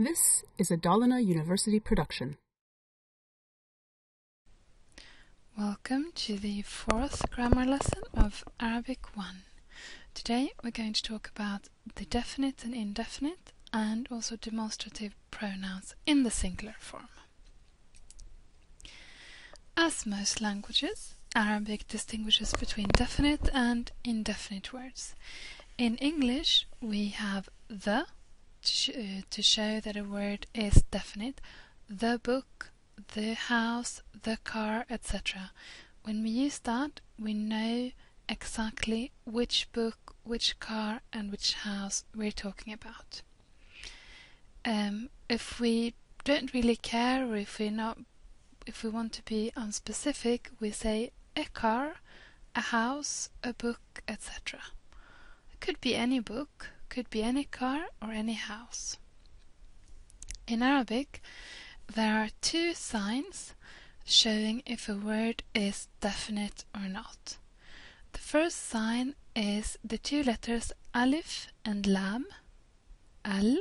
This is a Dalarna University production. Welcome to the fourth grammar lesson of Arabic 1. Today we're going to talk about the definite and indefinite and also demonstrative pronouns in the singular form. As most languages, Arabic distinguishes between definite and indefinite words. In English, we have the to, sh uh, to show that a word is definite, the book, the house, the car, etc. When we use that, we know exactly which book, which car, and which house we're talking about. Um, if we don't really care, or if we not, if we want to be unspecific, we say a car, a house, a book, etc. It could be any book, could be any car or any house. In Arabic, there are two signs showing if a word is definite or not. The first sign is the two letters alif and lam, al,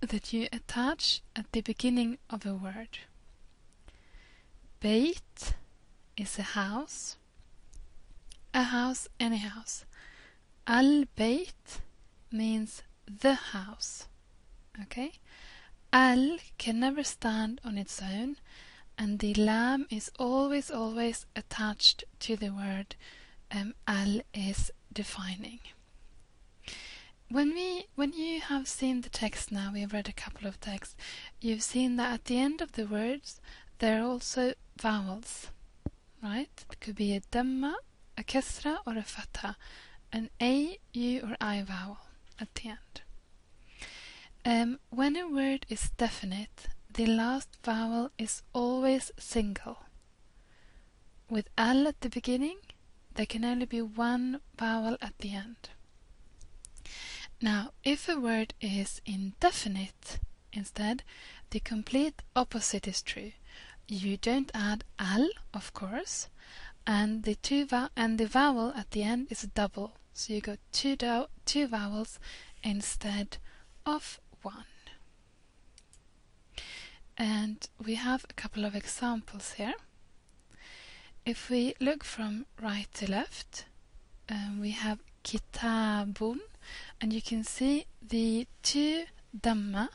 that you attach at the beginning of a word. Beit is a house, a house, any house. Al-Bayt means the house. Okay? Al can never stand on its own, and the lam is always, always attached to the word um, al is defining. When we, when you have seen the text now, we have read a couple of texts, you've seen that at the end of the words there are also vowels, right? It could be a damma, a kasra, or a fatha an A, U, or I vowel at the end. Um, when a word is definite, the last vowel is always single. With al at the beginning, there can only be one vowel at the end. Now, if a word is indefinite, instead, the complete opposite is true. You don't add al, of course, and the two and the vowel at the end is a double. So you got two two vowels instead of one. And we have a couple of examples here. If we look from right to left, um, we have kitabun, and you can see the two damma,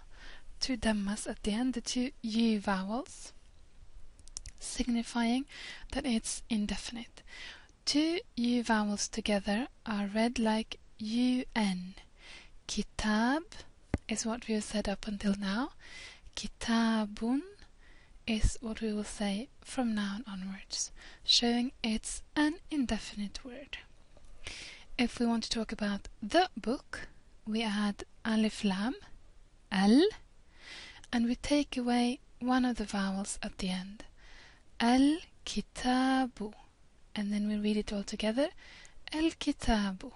two dammas at the end, the two u vowels signifying that it's indefinite. Two U vowels together are read like UN. Kitab is what we have said up until now. Kitabun is what we will say from now onwards, showing it's an indefinite word. If we want to talk about the book, we add alif lam, al, and we take away one of the vowels at the end. Al-Kitabu. And then we read it all together. Al-Kitabu.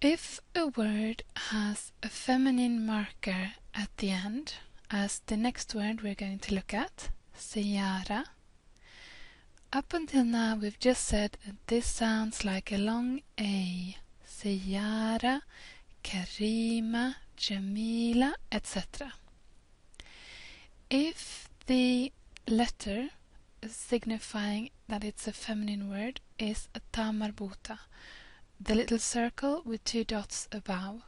If a word has a feminine marker at the end, as the next word we're going to look at, siyara, up until now we've just said that this sounds like a long A. Siyara, Karima, Jamila, etc. If the letter signifying that it's a feminine word is a ta marbuta, the little circle with two dots above.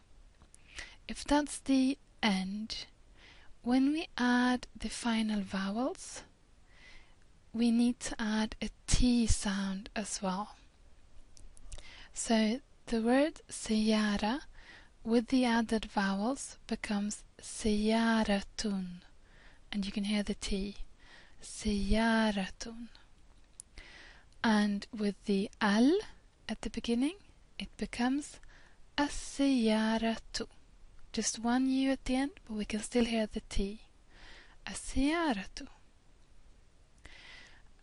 If that's the end, when we add the final vowels, we need to add a T sound as well. So the word siyara with the added vowels becomes siyaratun and you can hear the T. Siyaratun. And with the al at the beginning, it becomes asiyaratu. Just one U at the end, but we can still hear the T. Asiyaratu.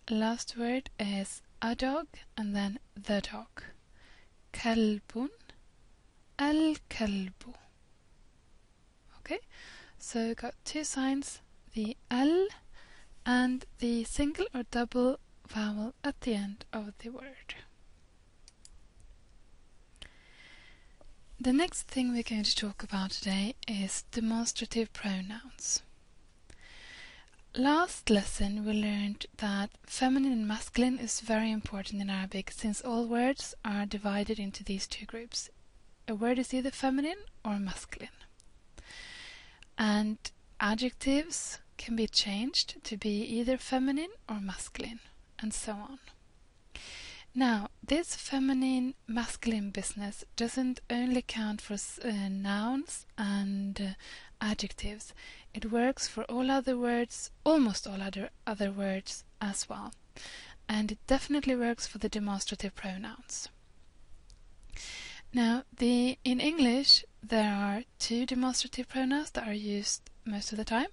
Last word is a dog and then the dog. Kalbun, al. Okay, so got two signs the L and the single or double vowel at the end of the word. the next thing we're going to talk about today is demonstrative pronouns. Last lesson we learned that feminine and masculine is very important in Arabic since all words are divided into these two groups. A word is either feminine or masculine. And adjectives can be changed to be either feminine or masculine, and so on. Now, this feminine masculine business doesn't only count for uh, nouns and uh, adjectives, it works for all other words, almost all other, other words as well. And it definitely works for the demonstrative pronouns. Now, the in English, there are two demonstrative pronouns that are used most of the time.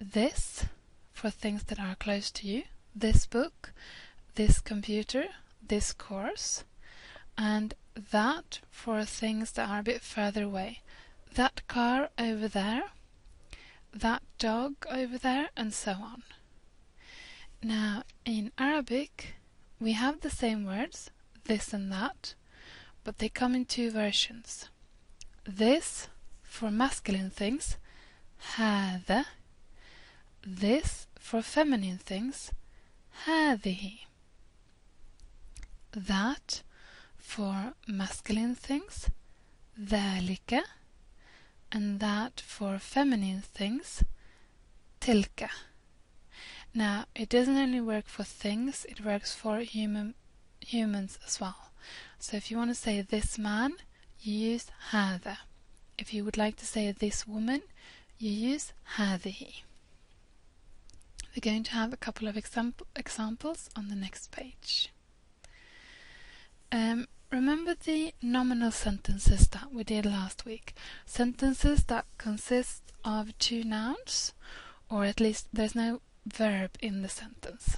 This for things that are close to you, this book, this computer, this course, and that for things that are a bit further away. That car over there, that dog over there, and so on. Now, in Arabic, we have the same words, this and that, but they come in two versions. This for masculine things, هذا. This for feminine things, هذه that for masculine things, ذلك, and that for feminine things, tilka. Now, it doesn't only work for things, it works for human humans as well. So if you want to say this man, you use هذا. If you would like to say this woman, you use هذه. We're going to have a couple of example, examples on the next page. Um, remember the nominal sentences that we did last week? Sentences that consist of two nouns, or at least there's no verb in the sentence.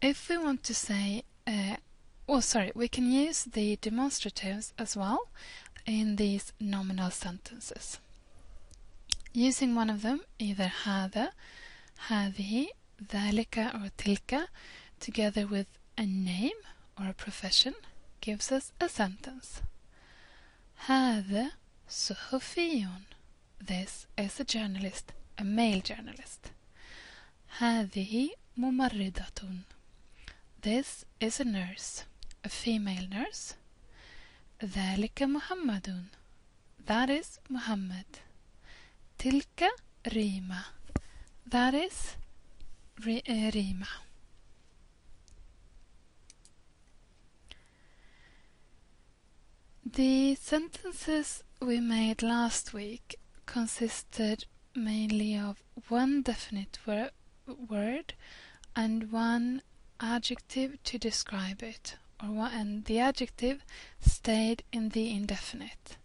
If we want to say, uh, oh sorry, we can use the demonstratives as well in these nominal sentences. Using one of them, either هذا, هذه, ذلك or تلك, together with a name or a profession gives us a sentence. هذا صحفي. This is a journalist, a male journalist. هذه ممرضة. This is a nurse, a female nurse. ذلك محمد. That is Muhammad. tilka rima. That is eh, rima. The sentences we made last week consisted mainly of one definite wor word and one adjective to describe it, or one, and the adjective stayed in the indefinite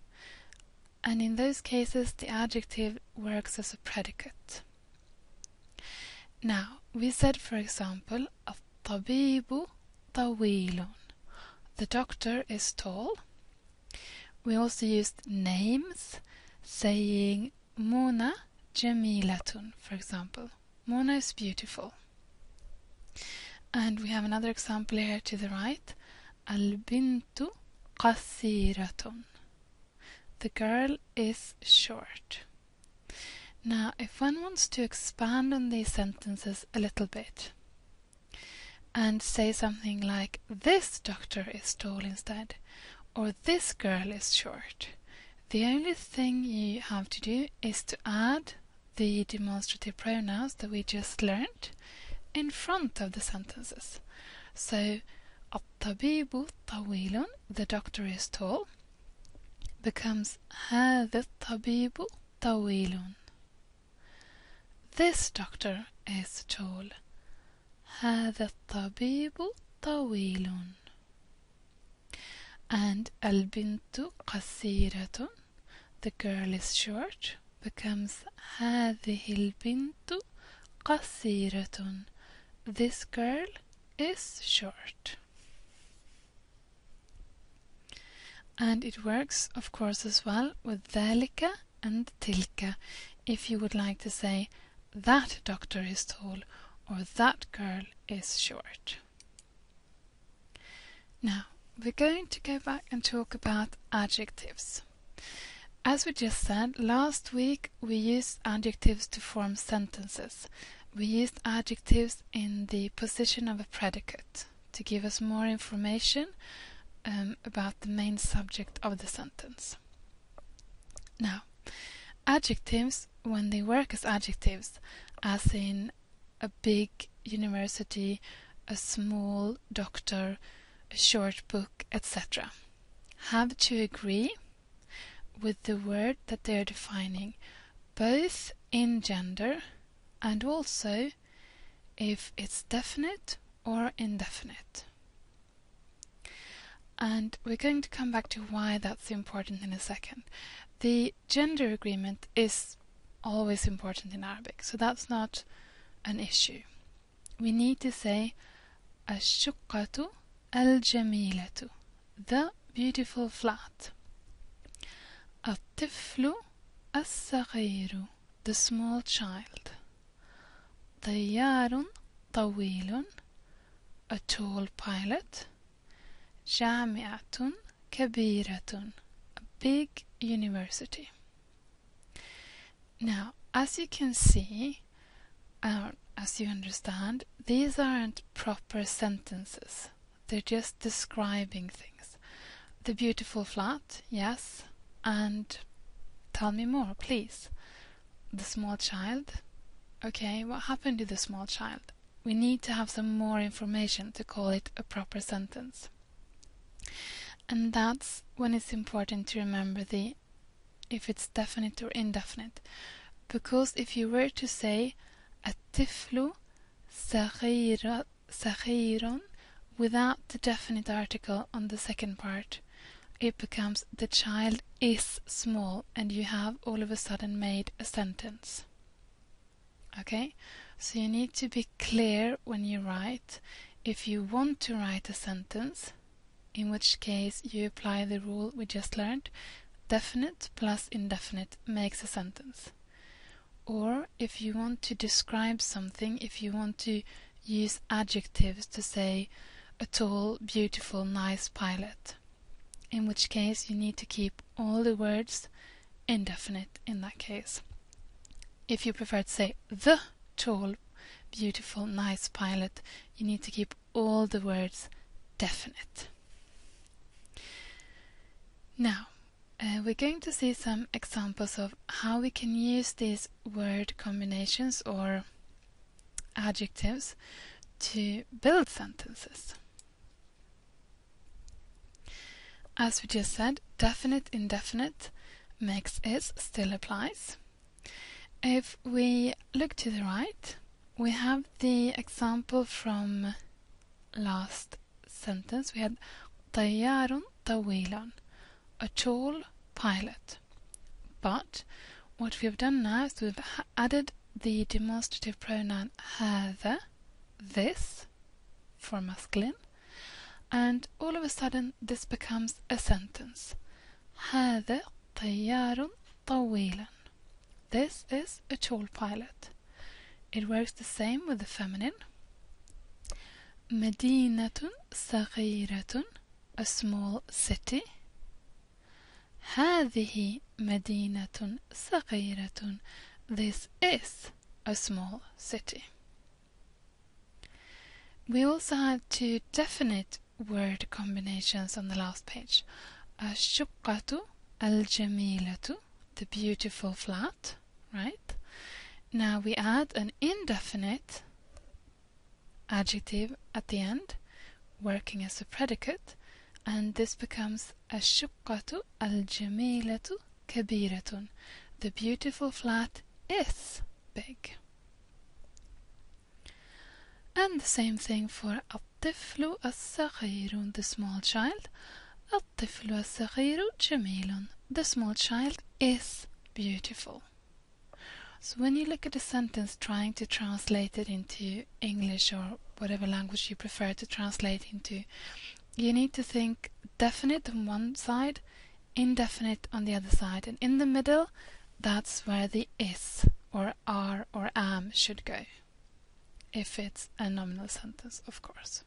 and in those cases the adjective works as a predicate. Now, we said, for example, of tabibu tawilun. The doctor is tall. We also used names, saying Mona Jamilatun, for example. Mona is beautiful. And we have another example here to the right. Albintu qasiratun. The girl is short. Now, if one wants to expand on these sentences a little bit and say something like, this doctor is tall instead, or this girl is short. The only thing you have to do is to add the demonstrative pronouns that we just learned in front of the sentences. So, الطبيب طويل, the doctor is tall, becomes هذا الطبيب طويل. This doctor is tall. هذا الطبيب طويل and البنت قصيرة the girl is short becomes هذه البنت قصيرة this girl is short and it works of course as well with Velika and Tilka if you would like to say that doctor is tall or that girl is short. Now we're going to go back and talk about adjectives. As we just said, last week we used adjectives to form sentences. We used adjectives in the position of a predicate to give us more information um, about the main subject of the sentence. Now, adjectives, when they work as adjectives, as in a big university, a small doctor, a short book, etc., have to agree with the word that they're defining, both in gender and also if it's definite or indefinite And we're going to come back to why that's important in a second. The gender agreement is always important in Arabic, so that's not an issue. We need to say الشقة الجميلة the beautiful flat الطفل الصغير the small child طيار طويل a tall pilot جامعة كبيرة a big university now as you can see uh, as you understand these aren't proper sentences they're just describing things the beautiful flat yes and tell me more, please. The small child? Okay, what happened to the small child? We need to have some more information to call it a proper sentence. And that's when it's important to remember the if it's definite or indefinite. Because if you were to say الطفل صغير without the definite article on the second part, it becomes the child is small and you have all of a sudden made a sentence. Okay? So you need to be clear when you write. If you want to write a sentence, in which case you apply the rule we just learned, definite plus indefinite makes a sentence. Or if you want to describe something, if you want to use adjectives to say a tall, beautiful, nice pilot, in which case you need to keep all the words indefinite in that case. If you prefer to say the tall, beautiful, nice pilot, you need to keep all the words definite. Now, uh, we're going to see some examples of how we can use these word combinations or adjectives to build sentences. As we just said, definite indefinite makes is still applies. If we look to the right, we have the example from last sentence. We had طيار طويل, a tall pilot. But what we have done now is we've added the demonstrative pronoun هذا, this, for masculine, and all of a sudden this becomes a sentence هذا طيار طويل This is a tall pilot. It works the same with the feminine. مدينة صغيرة a small city. هذه مدينة صغيرة This is a small city. We also have two definite word combinations on the last page. الشقة الجميلة the beautiful flat, right? Now we add an indefinite adjective at the end, working as a predicate, and this becomes الشقة الجميلة كبيرة. The beautiful flat is big. And the same thing for الطفل الصغير the small child الطفل الصغير جميل the small child is beautiful so when you look at a sentence trying to translate it into English or whatever language you prefer to translate into you need to think definite on one side indefinite on the other side and in the middle that's where the is or are or am should go if it's a nominal sentence, of course.